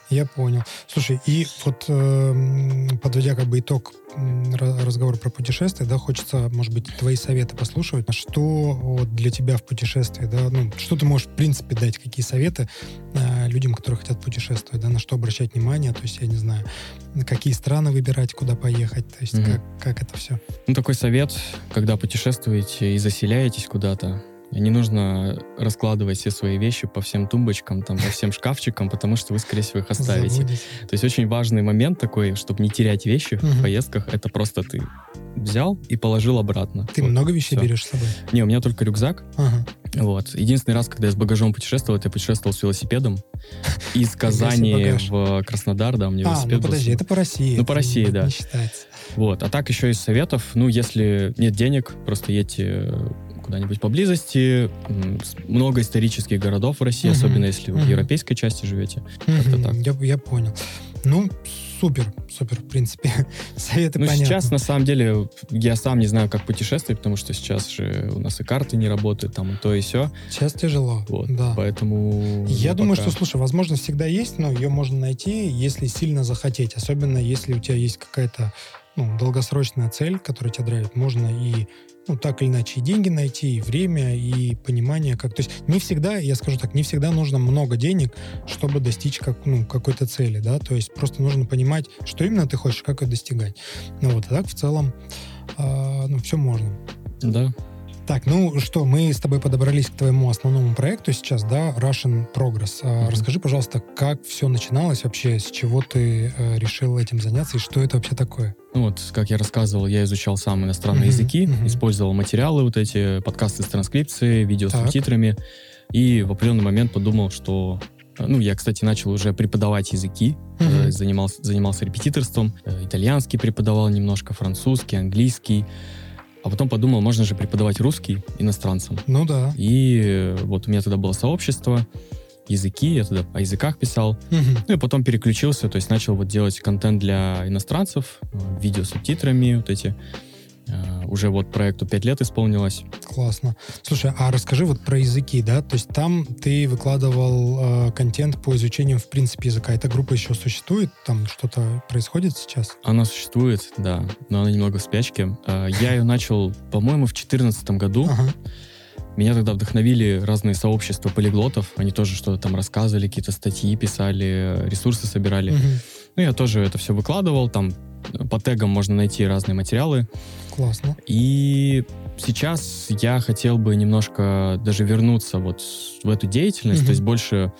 Я понял. Слушай, и вот э, подводя как бы итог разговора про путешествия, да, хочется, может быть, твои советы послушать. Что вот для тебя в путешествии, да, ну, что ты можешь, в принципе, дать, какие советы э, людям, которые хотят путешествовать, да, на что обращать внимание, то есть, я не знаю, на какие страны выбирать, куда поехать, то есть, Мгм. как, как это все? Ну такой совет, когда путешествуете и заселяетесь куда-то, не нужно раскладывать все свои вещи по всем тумбочкам, там, по всем шкафчикам, потому что вы, скорее всего, их оставите. То есть очень важный момент такой, чтобы не терять вещи Мгм. в поездках, это просто ты взял и положил обратно. Ты Вот, много вещей всё. берешь с собой? Не, у меня только рюкзак. Ага. Вот. Единственный раз, когда я с багажом путешествовал, я путешествовал с велосипедом. Из Казани в Краснодар, да, у меня А, велосипед ну подожди, это по России. Ну, по России, да. Не считается. Вот. А так еще из советов, ну, если нет денег, просто едьте куда-нибудь поблизости. Много исторических городов в России, Мгм. особенно если вы в европейской части живете. Как-то Мгм, так. Я, я понял. Ну, супер, супер, в принципе. Советы Ну, понятны. сейчас, на самом деле, я сам не знаю, как путешествовать, потому что сейчас же у нас и карты не работают, там и то, и все. Сейчас тяжело. Вот. Да. Поэтому... Я ну, думаю, пока- что, слушай, возможность всегда есть, но ее можно найти, если сильно захотеть. Особенно, если у тебя есть какая-то ну, долгосрочная цель, которая тебя драйвит. Можно и ну, так или иначе и деньги найти, и время, и понимание. Как... То есть не всегда, я скажу так, не всегда нужно много денег, чтобы достичь как, ну, какой-то цели, да, то есть просто нужно понимать, что именно ты хочешь, как ее достигать. Ну вот, а так в целом, а, ну, все можно. Да. Так, ну что, мы с тобой подобрались к твоему основному проекту сейчас, да, Russian Progress. Мгм. Расскажи, пожалуйста, как все начиналось вообще, с чего ты э, решил этим заняться и что это вообще такое? Ну вот, как я рассказывал, я изучал сам иностранные Мгм, языки, мгм. использовал материалы, вот эти подкасты с транскрипцией, видео с Так. субтитрами, и в определенный момент подумал, что... Ну, я, кстати, начал уже преподавать языки, э, занимался, занимался репетиторством, э, итальянский преподавал немножко, французский, английский, а потом подумал, можно же преподавать русский иностранцам. Ну да. И э, вот у меня тогда было сообщество, языки, я тогда о языках писал, Мгм. ну и потом переключился, то есть начал вот делать контент для иностранцев, э, видео с субтитрами, вот эти. Э, уже вот проекту 5 лет исполнилось. Классно. Слушай, а расскажи вот про языки, да? То есть там ты выкладывал э, контент по изучению, в принципе, языка. Эта группа еще существует? Там что-то происходит сейчас? Она существует, да, но она немного в спячке. Э, я ее начал, по-моему, в 2014 году. Ага. Меня тогда вдохновили разные сообщества полиглотов. Они тоже что-то там рассказывали, какие-то статьи писали, ресурсы собирали. Угу. Ну, я тоже это все выкладывал. Там по тегам можно найти разные материалы. Классно. И сейчас я хотел бы немножко даже вернуться вот в эту деятельность, угу. то есть больше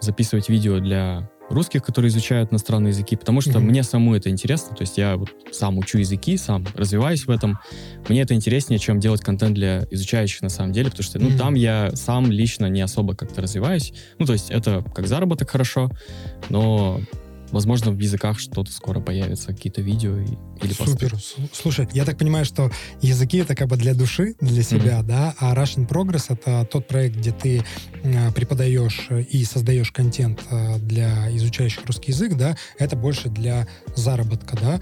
записывать видео для русских, которые изучают иностранные языки, потому что mm-hmm. мне саму это интересно, то есть я вот сам учу языки, сам развиваюсь в этом. Мне это интереснее, чем делать контент для изучающих на самом деле, потому что, ну, mm-hmm. там я сам лично не особо как-то развиваюсь. Ну, то есть это как заработок хорошо, но Возможно, в языках что-то скоро появится, какие-то видео и, или Супер. Посты. Слушай, я так понимаю, что языки это как бы для души, для себя, mm-hmm. да, а Russian Progress это тот проект, где ты э, преподаешь и создаешь контент э, для изучающих русский язык, да, это больше для заработка, да.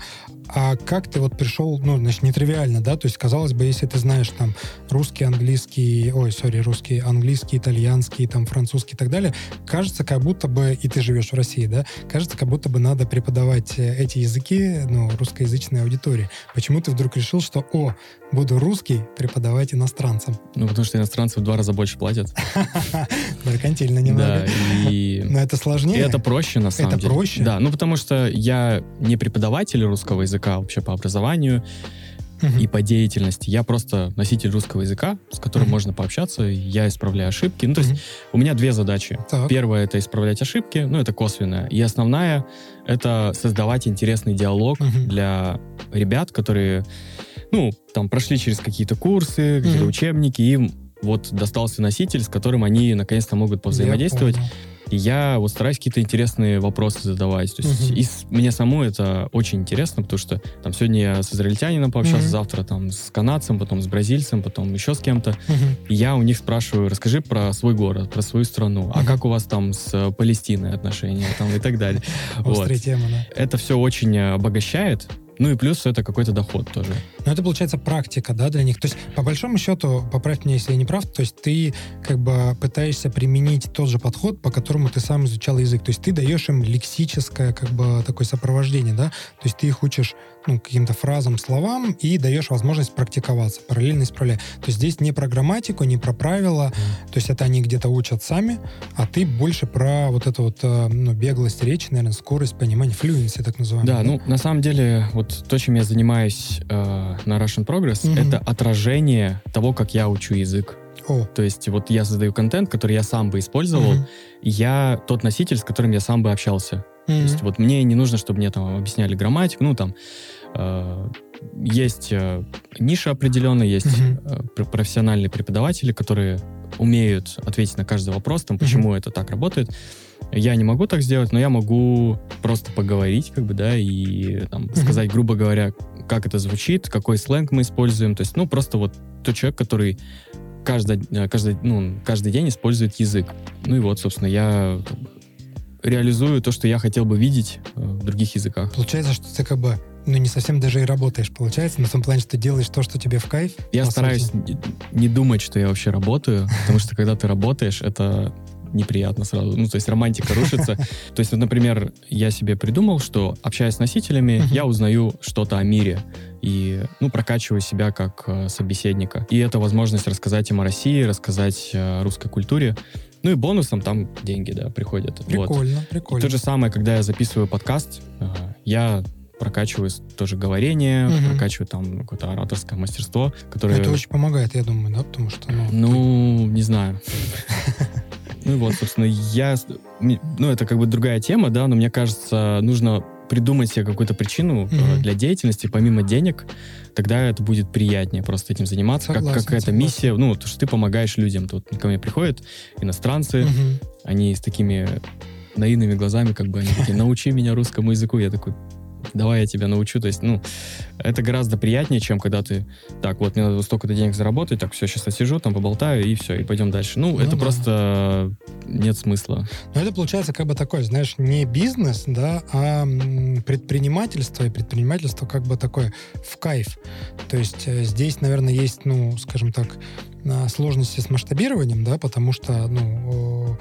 А как ты вот пришел, ну, значит, нетривиально, да, то есть, казалось бы, если ты знаешь там русский, английский, ой, сори, русский, английский, итальянский, там, французский и так далее, кажется, как будто бы, и ты живешь в России, да, кажется, как будто бы надо преподавать э, эти языки ну, русскоязычной аудитории. Почему ты вдруг решил, что, о, буду русский преподавать иностранцам? Ну, потому что иностранцы в два раза больше платят. Меркантильно немного. Да, и... Но это сложнее. это проще, на самом деле. Это проще? Да, ну, потому что я не преподаватель русского языка вообще по образованию, uh-huh. и по деятельности. Я просто носитель русского языка, с которым uh-huh. можно пообщаться, я исправляю ошибки. Ну, то есть у меня две задачи. Так. Первая — это исправлять ошибки, ну, это косвенная. И основная — это создавать интересный диалог uh-huh. для ребят, которые, ну, там, прошли через какие-то курсы, какие-то uh-huh. учебники, им вот достался носитель, с которым они наконец-то могут повзаимодействовать. Я и я вот стараюсь какие-то интересные вопросы задавать. То есть угу. и с, мне саму это очень интересно, потому что там сегодня я с израильтянином пообщался, угу. завтра там с канадцем, потом с бразильцем, потом еще с кем-то. Угу. И я у них спрашиваю, расскажи про свой город, про свою страну, угу. а как у вас там с Палестиной отношения там и так далее. Острая тема, да. Это все очень обогащает, ну и плюс это какой-то доход тоже. Но это получается практика, да, для них. То есть, по большому счету, поправь меня, если я не прав, то есть ты как бы пытаешься применить тот же подход, по которому ты сам изучал язык. То есть ты даешь им лексическое как бы такое сопровождение, да? То есть ты их учишь ну, каким-то фразам, словам и даешь возможность практиковаться, параллельно исправляя. То есть здесь не про грамматику, не про правила, то есть это они где-то учат сами, а ты больше про вот эту вот э, ну, беглость речи, наверное, скорость понимания, fluency так называемый. Да, да, ну, на самом деле, вот то, чем я занимаюсь э, на Russian Progress, угу. это отражение того, как я учу язык. О. То есть вот я создаю контент, который я сам бы использовал, угу. я тот носитель, с которым я сам бы общался. Mm-hmm. То есть вот мне не нужно, чтобы мне там объясняли грамматику, ну там э, есть э, ниша определенная, есть mm-hmm. э, профессиональные преподаватели, которые умеют ответить на каждый вопрос, там, почему mm-hmm. это так работает. Я не могу так сделать, но я могу просто поговорить, как бы, да, и там, mm-hmm. сказать, грубо говоря, как это звучит, какой сленг мы используем. То есть, ну, просто вот тот человек, который каждый, э, каждый, ну, каждый день использует язык. Ну и вот, собственно, я реализую то, что я хотел бы видеть э, в других языках. Получается, что ты как бы ну, не совсем даже и работаешь, получается, на том плане, что ты делаешь то, что тебе в кайф. Я стараюсь не, не думать, что я вообще работаю, потому что когда ты работаешь, это неприятно сразу. Ну, то есть романтика рушится. То есть, вот, например, я себе придумал, что, общаясь с носителями, я узнаю что-то о мире и, ну, прокачиваю себя как э, собеседника. И это возможность рассказать им о России, рассказать о русской культуре. Ну и бонусом там деньги, да, приходят. Прикольно, вот. прикольно. И то же самое, когда я записываю подкаст, э, я прокачиваю тоже говорение, угу. прокачиваю там какое-то ораторское мастерство, которое... Это очень помогает, я думаю, да, потому что... Ну, ну не знаю. Ну вот, собственно, я... Ну, это как бы другая тема, да, но мне кажется, нужно придумать себе какую-то причину mm-hmm. для деятельности, помимо денег, тогда это будет приятнее просто этим заниматься, согласен, как какая-то миссия, ну, то, что ты помогаешь людям. Тут ко мне приходят иностранцы, mm-hmm. они с такими наивными глазами, как бы они такие, научи меня русскому языку. Я такой, давай я тебя научу. То есть, ну, это гораздо приятнее, чем когда ты, так, вот, мне надо столько-то денег заработать, так, все, сейчас я сижу, там поболтаю, и все, и пойдем дальше. Ну, Ну это да. просто нет смысла. Но это получается как бы такой, знаешь, не бизнес, да, а предпринимательство, и предпринимательство как бы такое в кайф. То есть э, здесь, наверное, есть, ну, скажем так, сложности с масштабированием, да, потому что, ну,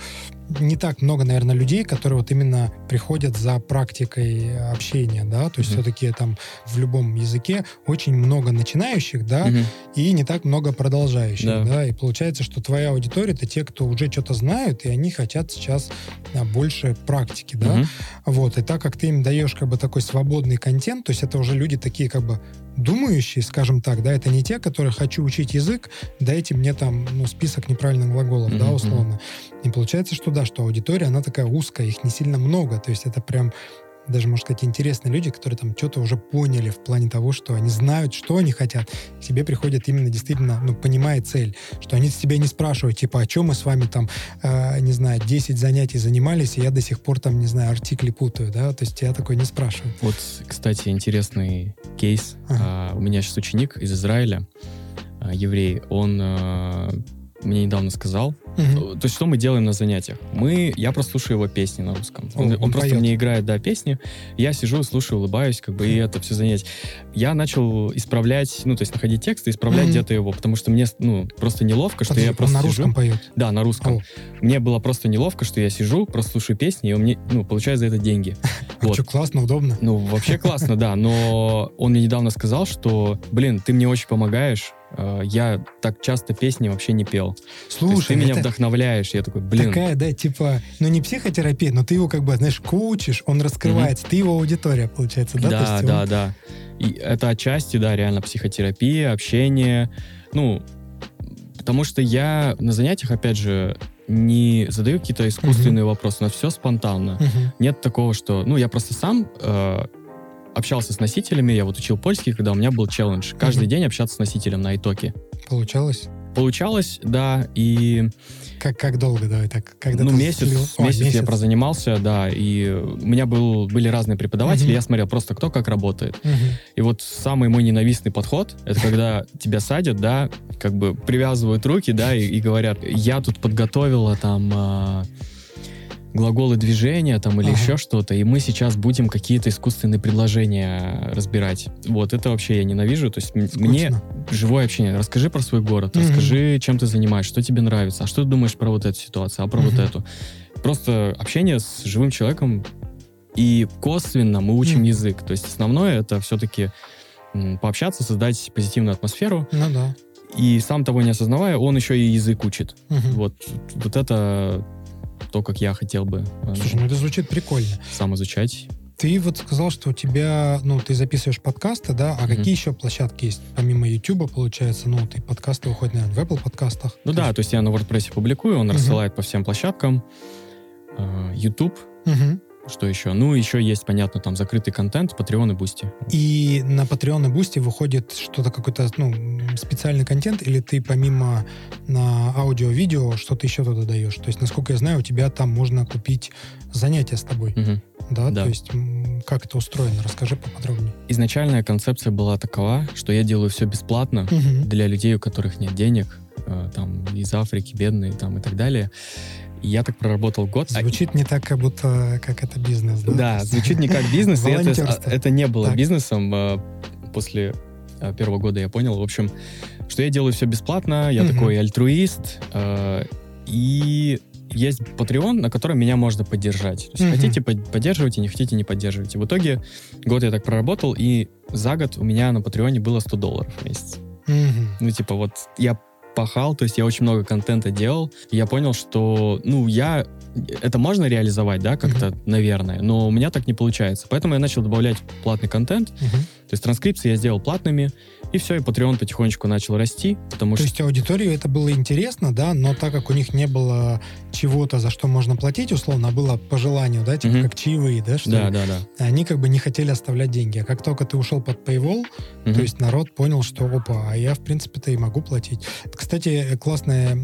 э, не так много, наверное, людей, которые вот именно приходят за практикой общения, да, то есть Мгм. все-таки там в любом языке очень много начинающих, да, Мгм. и не так много продолжающих, да. Да. и получается, что твоя аудитория это те, кто уже что-то знают, и они хотят сейчас а, больше практики, да, Мгм. вот, и так как ты им даешь как бы такой свободный контент, то есть это уже люди такие как бы думающие, скажем так, да, это не те, которые хочу учить язык, дайте мне там, ну, список неправильных глаголов, да, Мгм, условно. И получается, что да, что аудитория, она такая узкая, их не сильно много, то есть это прям даже, можно сказать, интересные люди, которые там что-то уже поняли в плане того, что они знают, что они хотят. К тебе приходят именно действительно, ну, понимая цель, что они с тебя не спрашивают, типа, о чем мы с вами там, э, не знаю, 10 занятий занимались, и я до сих пор там, не знаю, артикли путаю, да, то есть тебя такое не спрашивают. Вот, кстати, интересный кейс. Ага. А, у меня сейчас ученик из Израиля, а, еврей, он а, мне недавно сказал, Мгм. то есть что мы делаем на занятиях? Мы, я просто слушаю его песни на русском. О, Он, он он просто поет. мне играет, да, песни. Я сижу, слушаю, улыбаюсь, как бы, и это все занятие. Я начал исправлять, ну, то есть находить текст и исправлять Мгм. где-то его, потому что мне, ну, просто неловко, что Подожди, я он просто на сижу. русском поет. Да, на русском. О, Мне было просто неловко, что я сижу, просто слушаю песни, и он мне, ну, получаю за это деньги. а Вот. что, классно, удобно. Ну, вообще классно, да, но он мне недавно сказал, что, блин, ты мне очень помогаешь, я так часто песни вообще не пел. Слушай, ты меня вдохновляешь, я такой, блин, такая, да, типа, ну не психотерапия, но ты его как бы, знаешь, коучишь, он раскрывается, ты его аудитория, получается, да? Да, есть да, он- да. И это отчасти, да, реально психотерапия, общение, ну, потому что я на занятиях, опять же, не задаю какие-то искусственные вопросы, но все спонтанно. Мгм. Нет такого, что... Ну, я просто сам э, общался с носителями, я вот учил польский, когда у меня был челлендж. Каждый Мгм. день общаться с носителем на итоге. Получалось? Получалось, да, и Как, как долго, давай так? Когда ну, месяц, слил- О, месяц, я прозанимался, да, и у меня был, были разные преподаватели, Мгм. я смотрел просто кто как работает. Мгм. И вот самый мой ненавистный подход, это когда тебя садят, да, как бы привязывают руки, да, и, и говорят, я тут подготовила там а, глаголы движения там или Ага. еще что-то, и мы сейчас будем какие-то искусственные предложения разбирать. Вот, это вообще я ненавижу. То есть м- мне Скучно. живое общение. Расскажи про свой город, Мгм. расскажи, чем ты занимаешься, что тебе нравится, а что ты думаешь про вот эту ситуацию, а про вот Мгм. эту. Просто общение с живым человеком, и косвенно мы учим Мгм. язык. То есть основное это все-таки пообщаться, создать позитивную атмосферу. Ну да. И сам того не осознавая, он еще и язык учит. Мгм. Вот, вот это то, как я хотел бы э, Слушай, ну это звучит прикольно. сам изучать. Ты вот сказал, что у тебя, ну, ты записываешь подкасты, да, а Мгм. какие еще площадки есть? Помимо YouTube, получается, ну, ты подкасты выходят, наверное, в Apple подкастах. Ну То да, есть- то есть я на WordPress публикую, он Мгм. рассылает по всем площадкам. Э, YouTube, Мгм. Что еще? Ну, еще есть, понятно, там закрытый контент, Patreon и Boosty. И на Patreon и Boosty выходит что-то, какой-то, ну, специальный контент, или ты помимо на аудио-видео что-то еще туда даешь? То есть, насколько я знаю, у тебя там можно купить занятия с тобой, Мгм. да? Да. То есть, как это устроено? Расскажи поподробнее. Изначальная концепция была такова, что я делаю все бесплатно Мгм. для людей, у которых нет денег, э, там, из Африки, бедные, там, и так далее. Я так проработал год. А- Звучит не так, как будто как это бизнес, да? Да, звучит не как бизнес, и это, Волонтерство. это не было Так. бизнесом. э, После первого года я понял, в общем, что я делаю все бесплатно, я Мгм. такой альтруист, и есть Patreon, на котором меня можно поддержать. То есть Мгм. хотите под- поддерживайте, не хотите не поддерживайте. В итоге год я так проработал, и за год у меня на Патреоне было 100 долларов в месяц. Мгм. Ну, типа, вот я пахал, то есть я очень много контента делал, и я понял, что, ну, я... Это можно реализовать, да, как-то, наверное, но у меня так не получается. Поэтому я начал добавлять платный контент, Мгм. то есть транскрипции я сделал платными, и все, и Patreon потихонечку начал расти, потому То что... есть аудитории это было интересно, да, но так как у них не было чего-то, за что можно платить, условно, а было по желанию, да, типа Мгм. как чаевые, да, что Да, ли, да, да. они как бы не хотели оставлять деньги. А как только ты ушел под Paywall, Мгм. то есть народ понял, что опа, а я, в принципе-то, и могу платить. Это, кстати, классная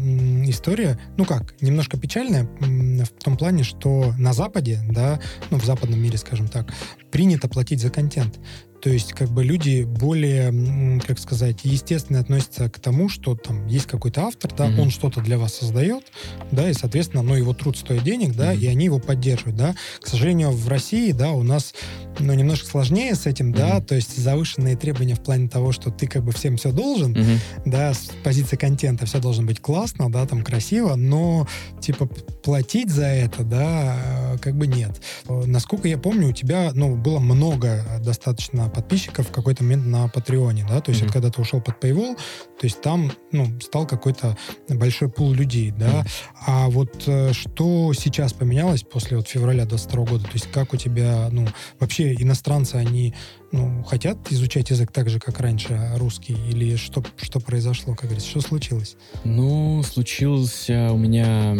история, ну как, немножко печальная, в том плане, что на Западе, да, ну, в западном мире, скажем так, принято платить за контент. То есть, как бы люди более, как сказать, естественно относятся к тому, что там есть какой-то автор, да, mm-hmm. он что-то для вас создает, да, и, соответственно, ну, его труд стоит денег, да, mm-hmm. и они его поддерживают, да. К сожалению, в России, да, у нас, ну, немножко сложнее с этим, mm-hmm. да, то есть завышенные требования в плане того, что ты как бы всем все должен, mm-hmm. да, с позиции контента все должно быть классно, да, там красиво, но, типа, платить за это, да, как бы нет. Насколько я помню, у тебя, ну, было много достаточно подписчиков в какой-то момент на Патреоне, да, то есть mm-hmm. вот когда ты ушел под Paywall, то есть там, ну, стал какой-то большой пул людей, да, mm-hmm. а вот э, что сейчас поменялось после вот февраля 22 года, то есть как у тебя, ну, вообще иностранцы, они, ну, хотят изучать язык так же, как раньше, русский, или что, что произошло, как говорится, что случилось? Ну, случился у меня,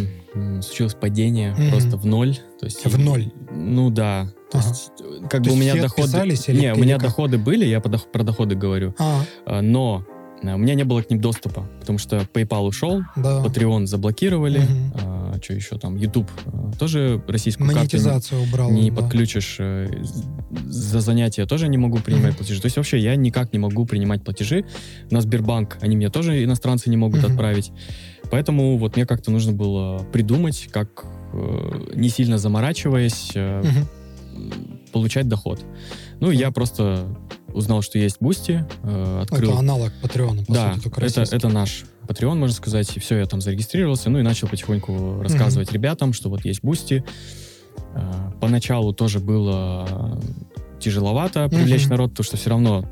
случилось падение mm-hmm. просто в ноль, то есть... В ноль? Ну, да, то ага. есть, как То бы у меня доходы... Или не, у меня как? доходы были, я про доходы говорю. А. Но э, у меня не было к ним доступа, потому что PayPal ушел, да. Patreon заблокировали, угу. а, что еще там, YouTube а, тоже российскую Монетизацию карту убрал, не да. подключишь. А, за занятия тоже не могу принимать угу. платежи. То есть вообще я никак не могу принимать платежи. На Сбербанк они мне тоже иностранцы не могут угу. отправить. Поэтому вот мне как-то нужно было придумать, как э, не сильно заморачиваясь, угу получать доход. Ну, я просто узнал, что есть Boosty, э, открыл... Это аналог Patreon а, по да, сути, это, это наш Patreon, можно сказать, и все, я там зарегистрировался, ну и начал потихоньку рассказывать угу. ребятам, что вот есть Boosty. Э, поначалу тоже было тяжеловато привлечь mm-hmm. народ, потому что все равно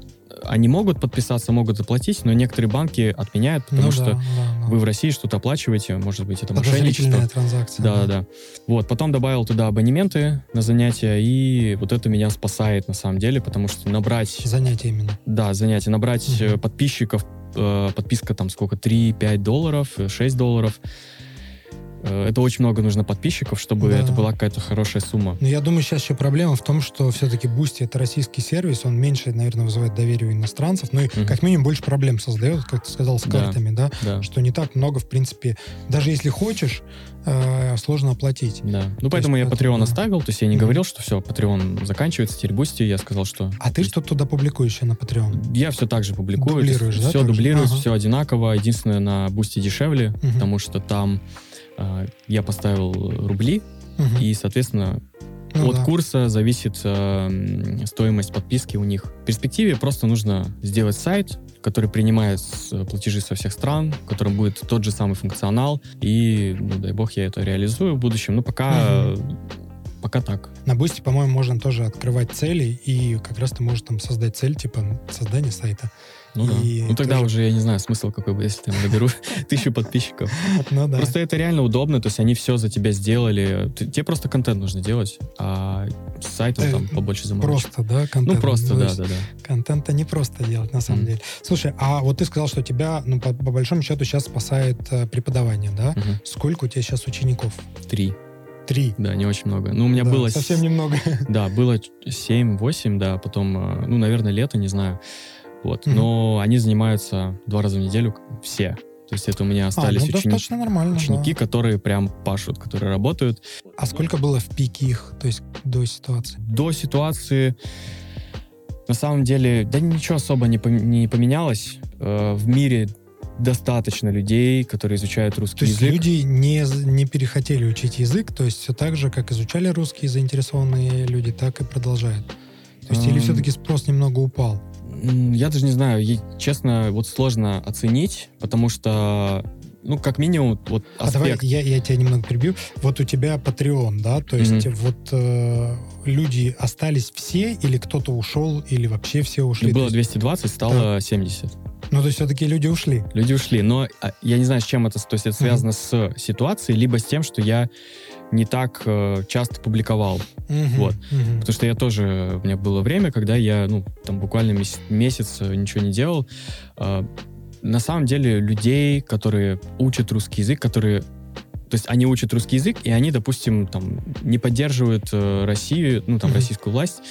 они могут подписаться, могут заплатить, но некоторые банки отменяют, потому ну, что да, да, да. вы в России что-то оплачиваете, может быть, это мошенничество. транзакция. Да, да, да. Вот, потом добавил туда абонементы на занятия, и вот это меня спасает на самом деле, потому что набрать... Занятия именно. Да, занятия. Набрать угу. подписчиков, э, подписка там сколько, 3-5 долларов, 6 долларов, это очень много нужно подписчиков, чтобы да. это была какая-то хорошая сумма. Но я думаю, сейчас еще проблема в том, что все-таки Boosty это российский сервис, он меньше, наверное, вызывает доверие у иностранцев, ну и mm-hmm. как минимум больше проблем создает, как ты сказал, с картами, да, да, да. что не так много, в принципе, даже если хочешь, э, сложно оплатить. Да. Ну, поэтому есть, я Patreon да. оставил, то есть я не mm-hmm. говорил, что все, Patreon заканчивается, теперь Boosty, я сказал, что... А ты что туда публикуешь на Patreon? Я все так же публикую. Дублируешь, да? Все дублируется, ага. все одинаково. Единственное, на Boosty дешевле, mm-hmm. потому что там я поставил рубли, угу. и, соответственно, ну, от да. курса зависит э, стоимость подписки у них. В перспективе просто нужно сделать сайт, который принимает платежи со всех стран, в котором будет тот же самый функционал, и, ну, дай бог, я это реализую в будущем. Но пока... Угу. Пока так. На Boosty, по-моему, можно тоже открывать цели, и как раз ты можешь там создать цель, типа создания сайта. Ну и да. Ну тогда тоже... уже я не знаю смысл какой бы, если ты наберу тысячу подписчиков. Ну да. Просто это реально удобно, то есть они все за тебя сделали. Тебе просто контент нужно делать, а с сайтом там побольше заморочек. Просто, да, контент? Ну просто, да, да, да. Контента не просто делать, на самом деле. Слушай, а вот ты сказал, что тебя, ну, по, большому счету, сейчас спасает э, преподавание, да? Сколько у тебя сейчас учеников? Три. Три. Да, не очень много. Ну, у меня было... Совсем немного. Да, было семь-восемь, да, потом, э, ну, наверное, лето, не знаю. Вот. Mm-hmm. Но они занимаются два раза в неделю все. То есть это у меня остались а, ну, учени... нормально, ученики, да. которые прям пашут, которые работают. А сколько было в пике их, то есть до ситуации? До ситуации, на самом деле, да ничего особо не, не поменялось. Э, в мире достаточно людей, которые изучают русский то язык. Есть люди не, не перехотели учить язык, то есть все так же, как изучали русский заинтересованные люди, так и продолжают. То есть um... или все-таки спрос немного упал? Я даже не знаю, честно, вот сложно оценить, потому что ну, как минимум, вот аспект... А давай я, я тебя немного перебью. Вот у тебя Patreon, да? То есть mm-hmm. вот э, люди остались все, или кто-то ушел, или вообще все ушли? Было 220, стало да. 70. Ну, то есть все-таки люди ушли? Люди ушли, но а, я не знаю, с чем это... То есть это связано mm-hmm. с ситуацией, либо с тем, что я не так э, часто публиковал. Uh-huh, вот. Uh-huh. Потому что я тоже, у меня было время, когда я, ну, там буквально месяц, месяц э, ничего не делал. Э, на самом деле людей, которые учат русский язык, которые то есть они учат русский язык, и они, допустим, там, не поддерживают э, Россию, ну, там, uh-huh. российскую власть,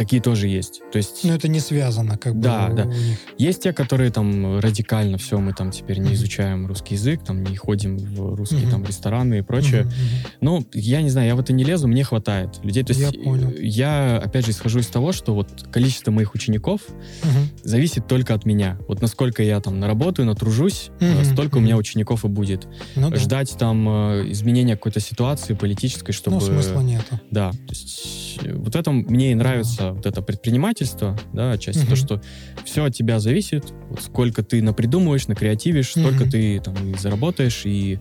такие тоже есть. То есть... Но это не связано, как бы. Да, у да. них. Есть те, которые там радикально все, мы там теперь не изучаем русский язык, там не ходим в русские Мгм. там рестораны и прочее. Мгм, мгм. Ну, я не знаю, я в это не лезу, мне хватает людей. То Я есть понял. э, я, опять же, исхожу из того, что вот количество моих учеников Мгм. зависит только от меня. Вот насколько я там наработаю, натружусь, Мгм, столько у меня учеников и будет. Ну да. Ждать там э, изменения какой-то ситуации политической, чтобы... Ну, смысла нету. Да, то есть вот в этом мне и нравится вот это предпринимательство, да, отчасти Мгм. то, что все от тебя зависит, вот сколько ты напридумываешь, накреативишь, столько Мгм. ты там и заработаешь, и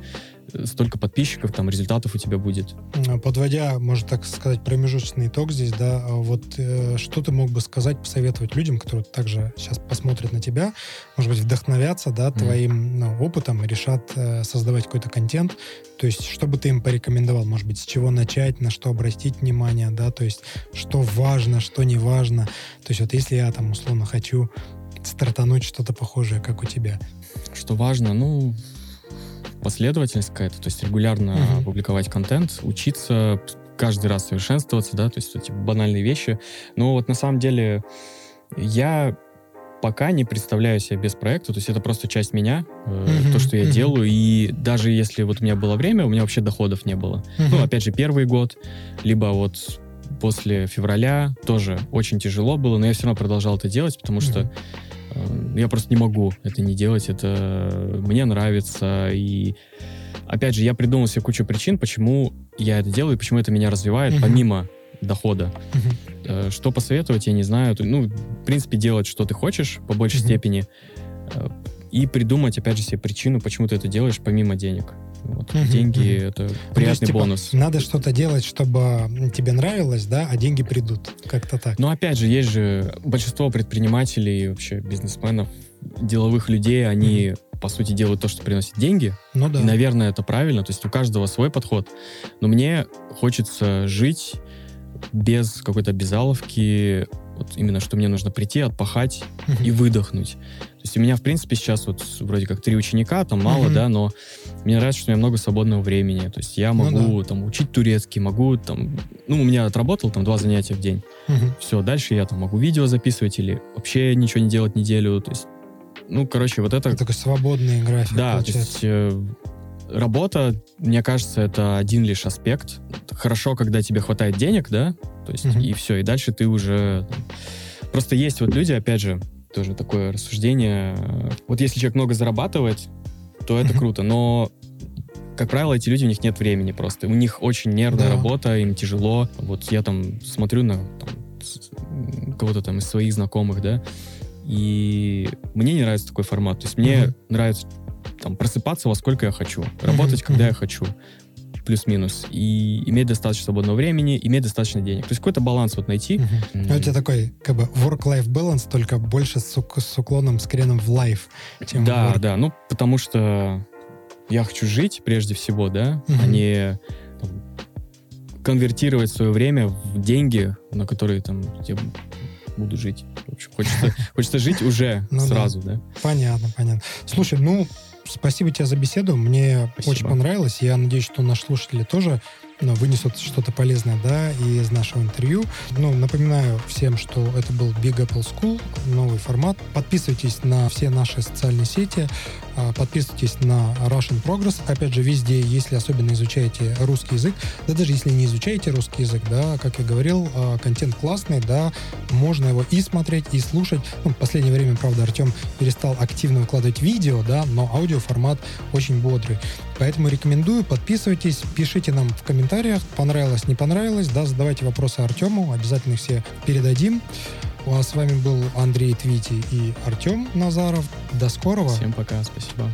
столько подписчиков, там, результатов у тебя будет. Подводя, можно так сказать, промежуточный итог здесь, да, а вот э, что ты мог бы сказать, посоветовать людям, которые также сейчас посмотрят на тебя, может быть, вдохновятся, да, твоим ну, опытом и решат э, создавать какой-то контент, то есть, что бы ты им порекомендовал, может быть, с чего начать, на что обратить внимание, да, то есть, что важно, что не важно, то есть, вот если я там, условно, хочу стартануть что-то похожее, как у тебя. Что важно, ну, последовательность какая-то, то есть регулярно Мгм. публиковать контент, учиться каждый раз совершенствоваться, да, то есть эти банальные вещи. Но вот на самом деле я пока не представляю себя без проекта, то есть это просто часть меня, э, Мгм, то, что я мгм. делаю, и даже если вот у меня было время, у меня вообще доходов не было. Ну, Мгм. опять же, первый год, либо вот после февраля тоже очень тяжело было, но я все равно продолжал это делать, потому что э, я просто не могу это не делать, это мне нравится, и опять же, я придумал себе кучу причин, почему я это делаю, и почему это меня развивает, Мгм. помимо дохода. Э, Что посоветовать, я не знаю. Ну, в принципе, делать, что ты хочешь, по большей Мгм. степени, э, и придумать, опять же, себе причину, почему ты это делаешь, помимо денег. Вот. Мгм, Деньги мгм. — это Ну, приятный есть, типа, бонус. Надо что-то делать, чтобы тебе нравилось, да, а деньги придут. Как-то так. Но опять же, есть же большинство предпринимателей, вообще бизнесменов, деловых людей, они, по сути, делают то, что приносит деньги. Ну да. И, наверное, это правильно. То есть у каждого свой подход. Но мне хочется жить без какой-то обязаловки, вот именно что мне нужно прийти, отпахать Мгм. и выдохнуть. То есть у меня, в принципе, сейчас вот вроде как три ученика, там мало, Мгм. да, но мне нравится, что у меня много свободного времени. То есть я Ну могу там учить турецкий, могу там... Ну, у меня отработал там два занятия в день. Мгм. Все, дальше я там могу видео записывать или вообще ничего не делать неделю. То есть, ну, короче, вот это... Это такой свободный график, да, то получается. есть э, работа, мне кажется, это один лишь аспект. Хорошо, когда тебе хватает денег, да, то есть Мгм. и все, и дальше ты уже... Просто есть вот люди, опять же, тоже такое рассуждение. Вот если человек много зарабатывает, то это круто, но как правило, эти люди, у них нет времени просто. У них очень нервная Да. работа, им тяжело. Вот я там смотрю на там, кого-то там из своих знакомых, да, и мне не нравится такой формат. То есть мне Мгм. нравится там просыпаться во сколько я хочу, работать, когда мгм. я хочу, плюс-минус, и иметь достаточно свободного времени, иметь достаточно денег. То есть какой-то баланс вот найти. М, Ну, у тебя такой, как бы, work-life balance, только больше с, с уклоном, с креном в life, чем Да, work. да, ну потому что я хочу жить прежде всего, да, а Мгм. не там, конвертировать свое время в деньги, на которые там я буду жить. В общем, хочется, хочется жить уже Ну да. сразу, да. Понятно, понятно. Слушай, ну, спасибо тебе за беседу. Мне Спасибо. очень понравилось. Я надеюсь, что наши слушатели тоже ну, вынесут что-то полезное, да, из нашего интервью. Ну, напоминаю всем, что это был Big Apple School, новый формат. Подписывайтесь на все наши социальные сети, а, подписывайтесь на Russian Progress. Опять же, везде, если особенно изучаете русский язык, да даже если не изучаете русский язык, да, как я говорил, а, контент классный, да, можно его и смотреть, и слушать. Ну, в последнее время, правда, Артем перестал активно выкладывать видео, да, но аудиоформат очень бодрый. Поэтому рекомендую, подписывайтесь, пишите нам в комментариях, понравилось, не понравилось, да, задавайте вопросы Артему, обязательно их все передадим. У нас с вами был Андрей Твити и Артем Назаров. До скорого. Всем пока, спасибо.